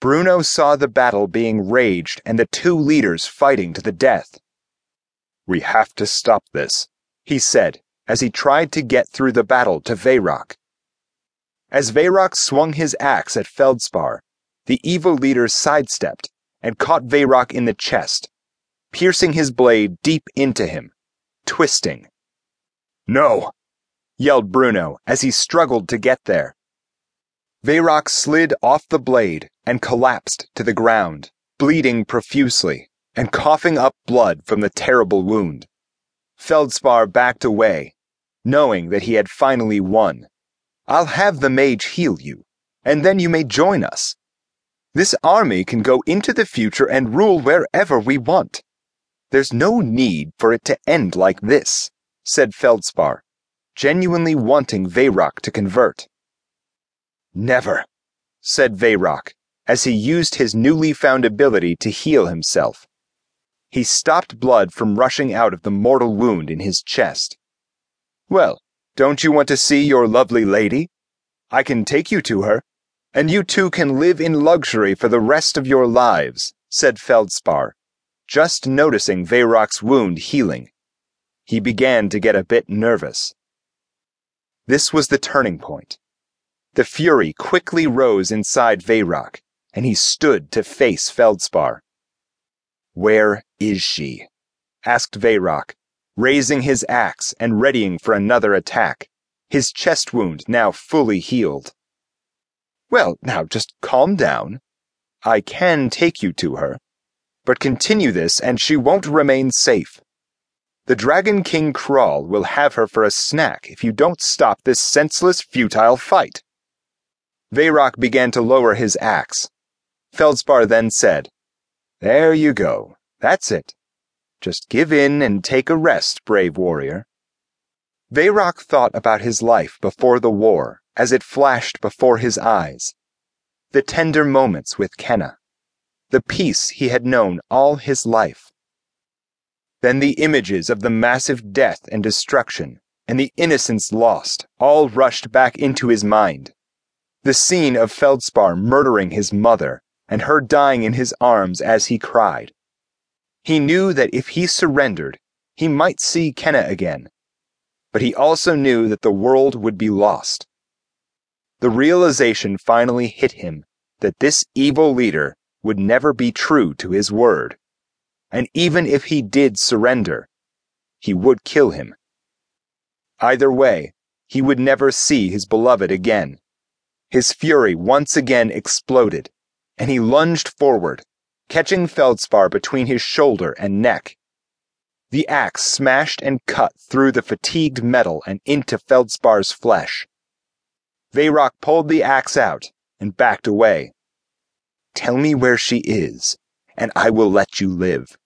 Bruno saw the battle being raged and the two leaders fighting to the death. We have to stop this, he said as he tried to get through the battle to Vayrock. As Vayrock swung his axe at Feldspar, the evil leader sidestepped and caught Vayrock in the chest, piercing his blade deep into him, twisting. No! yelled Bruno as he struggled to get there. Vayrock slid off the blade and collapsed to the ground, bleeding profusely and coughing up blood from the terrible wound. Feldspar backed away, knowing that he had finally won. I'll have the mage heal you, and then you may join us. This army can go into the future and rule wherever we want. There's no need for it to end like this, said Feldspar, genuinely wanting Vayrock to convert. Never, said Vayrock, as he used his newly found ability to heal himself. He stopped blood from rushing out of the mortal wound in his chest. Well, don't you want to see your lovely lady? I can take you to her, and you two can live in luxury for the rest of your lives, said Feldspar, just noticing Vayrock's wound healing. He began to get a bit nervous. This was the turning point. The fury quickly rose inside Vayrock, and he stood to face Feldspar. Where is she? asked Vayrock, raising his axe and readying for another attack, his chest wound now fully healed. Well, now just calm down. I can take you to her, but continue this and she won't remain safe. The Dragon King Kral will have her for a snack if you don't stop this senseless, futile fight. Vayrock began to lower his axe. Feldspar then said, There you go. That's it. Just give in and take a rest, brave warrior. Vayrock thought about his life before the war as it flashed before his eyes. The tender moments with Kenna. The peace he had known all his life. Then the images of the massive death and destruction and the innocence lost all rushed back into his mind. The scene of Feldspar murdering his mother and her dying in his arms as he cried. He knew that if he surrendered, he might see Kenna again. But he also knew that the world would be lost. The realization finally hit him that this evil leader would never be true to his word. And even if he did surrender, he would kill him. Either way, he would never see his beloved again. His fury once again exploded, and he lunged forward, catching Feldspar between his shoulder and neck. The axe smashed and cut through the fatigued metal and into Feldspar's flesh. Vayrock pulled the axe out and backed away. Tell me where she is, and I will let you live.